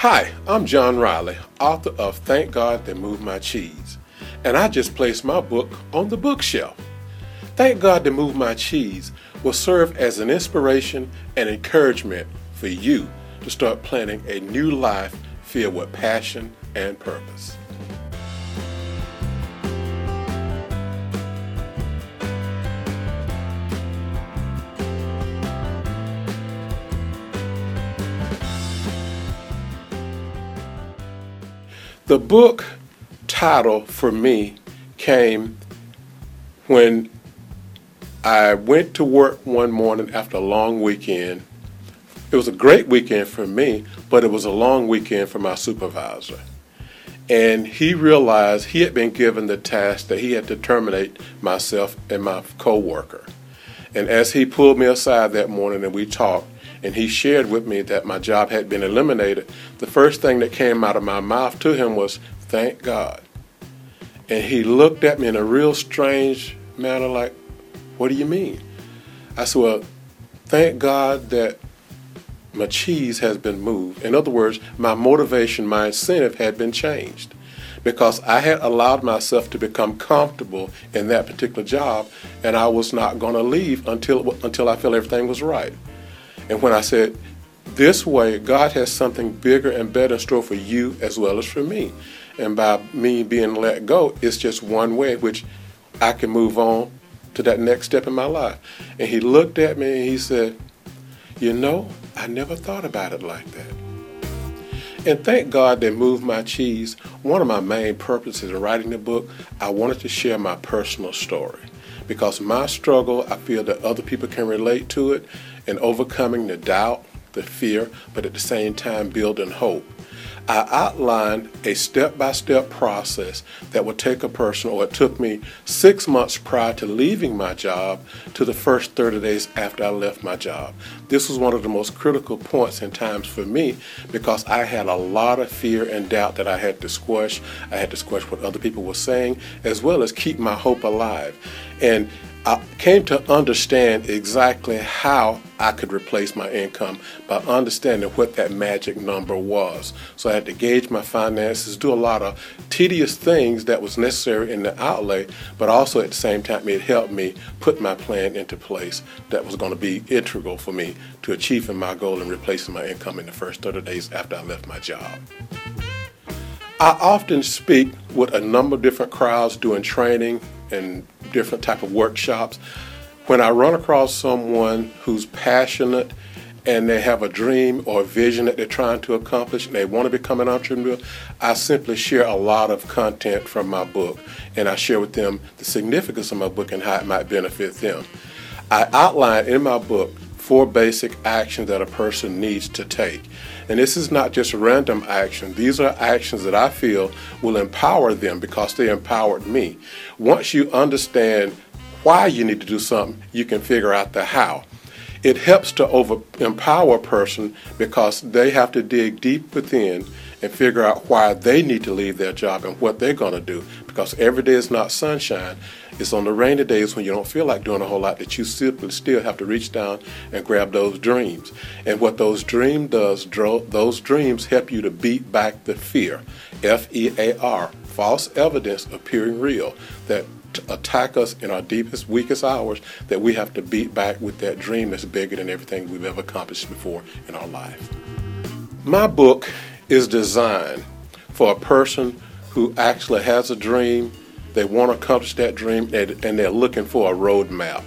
Hi, I'm John Riley, author of Thank God They Moved My Cheese, and I just placed my book on the bookshelf. Thank God They Moved My Cheese will serve as an inspiration and encouragement for you to start planning a new life filled with passion and purpose. The book title for me came when I went to work one morning after a long weekend. It was a great weekend for me, but it was a long weekend for my supervisor. And he realized he had been given the task that he had to terminate myself and my coworker. And as he pulled me aside that morning and we talked, and he shared with me that my job had been eliminated, the first thing that came out of my mouth to him was, Thank God. And he looked at me in a real strange manner, like, What do you mean? I said, Well, thank God that my cheese has been moved. In other words, my motivation, my incentive had been changed because I had allowed myself to become comfortable in that particular job and I was not going to leave until until I felt everything was right. And when I said, this way, God has something bigger and better in store for you as well as for me. And by me being let go, it's just one way which I can move on to that next step in my life. And he looked at me and he said, You know, I never thought about it like that. And thank God they moved my cheese. One of my main purposes in writing the book, I wanted to share my personal story because my struggle, I feel that other people can relate to it and overcoming the doubt, the fear, but at the same time building hope. I outlined a step by step process that would take a person, or it took me six months prior to leaving my job to the first 30 days after I left my job. This was one of the most critical points in times for me because I had a lot of fear and doubt that I had to squash. I had to squash what other people were saying, as well as keep my hope alive. And I came to understand exactly how I could replace my income by understanding what that magic number was. So I had to gauge my finances, do a lot of tedious things that was necessary in the outlay, but also at the same time it helped me put my plan into place that was going to be integral for me to achieving my goal and replacing my income in the first 30 days after I left my job. I often speak with a number of different crowds doing training and different type of workshops. When I run across someone who's passionate and they have a dream or a vision that they're trying to accomplish and they want to become an entrepreneur, I simply share a lot of content from my book and I share with them the significance of my book and how it might benefit them. I outline in my book four basic actions that a person needs to take. And this is not just random action. These are actions that I feel will empower them because they empowered me. Once you understand why you need to do something, you can figure out the how. It helps to over empower a person because they have to dig deep within and figure out why they need to leave their job and what they're going to do. Because every day is not sunshine. It's on the rainy days when you don't feel like doing a whole lot that you simply still have to reach down and grab those dreams. And what those dream does, those dreams help you to beat back the fear. F E A R, false evidence appearing real. That attack us in our deepest, weakest hours that we have to beat back with that dream that's bigger than everything we've ever accomplished before in our life. My book is designed for a person who actually has a dream, they want to accomplish that dream, and, they're looking for a roadmap.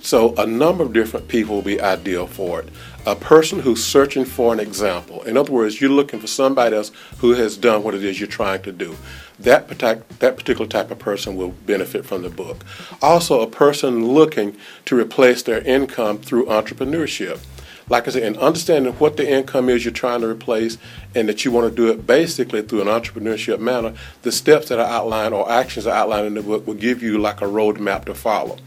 So, a number of different people will be ideal for it. A person who's searching for an example. In other words, you're looking for somebody else who has done what it is you're trying to do. That, that particular type of person will benefit from the book. Also, a person looking to replace their income through entrepreneurship like I said, and understanding what the income is you're trying to replace and that you want to do it basically through an entrepreneurship manner, the steps that are outlined or actions are outlined in the book will give you like a roadmap to follow.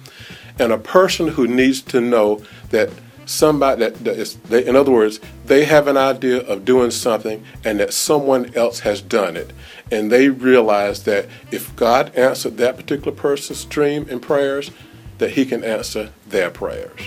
And a person who needs to know that somebody that, that is, they, in other words, they have an idea of doing something and that someone else has done it. And they realize that if God answered that particular person's dream and prayers, that He can answer their prayers.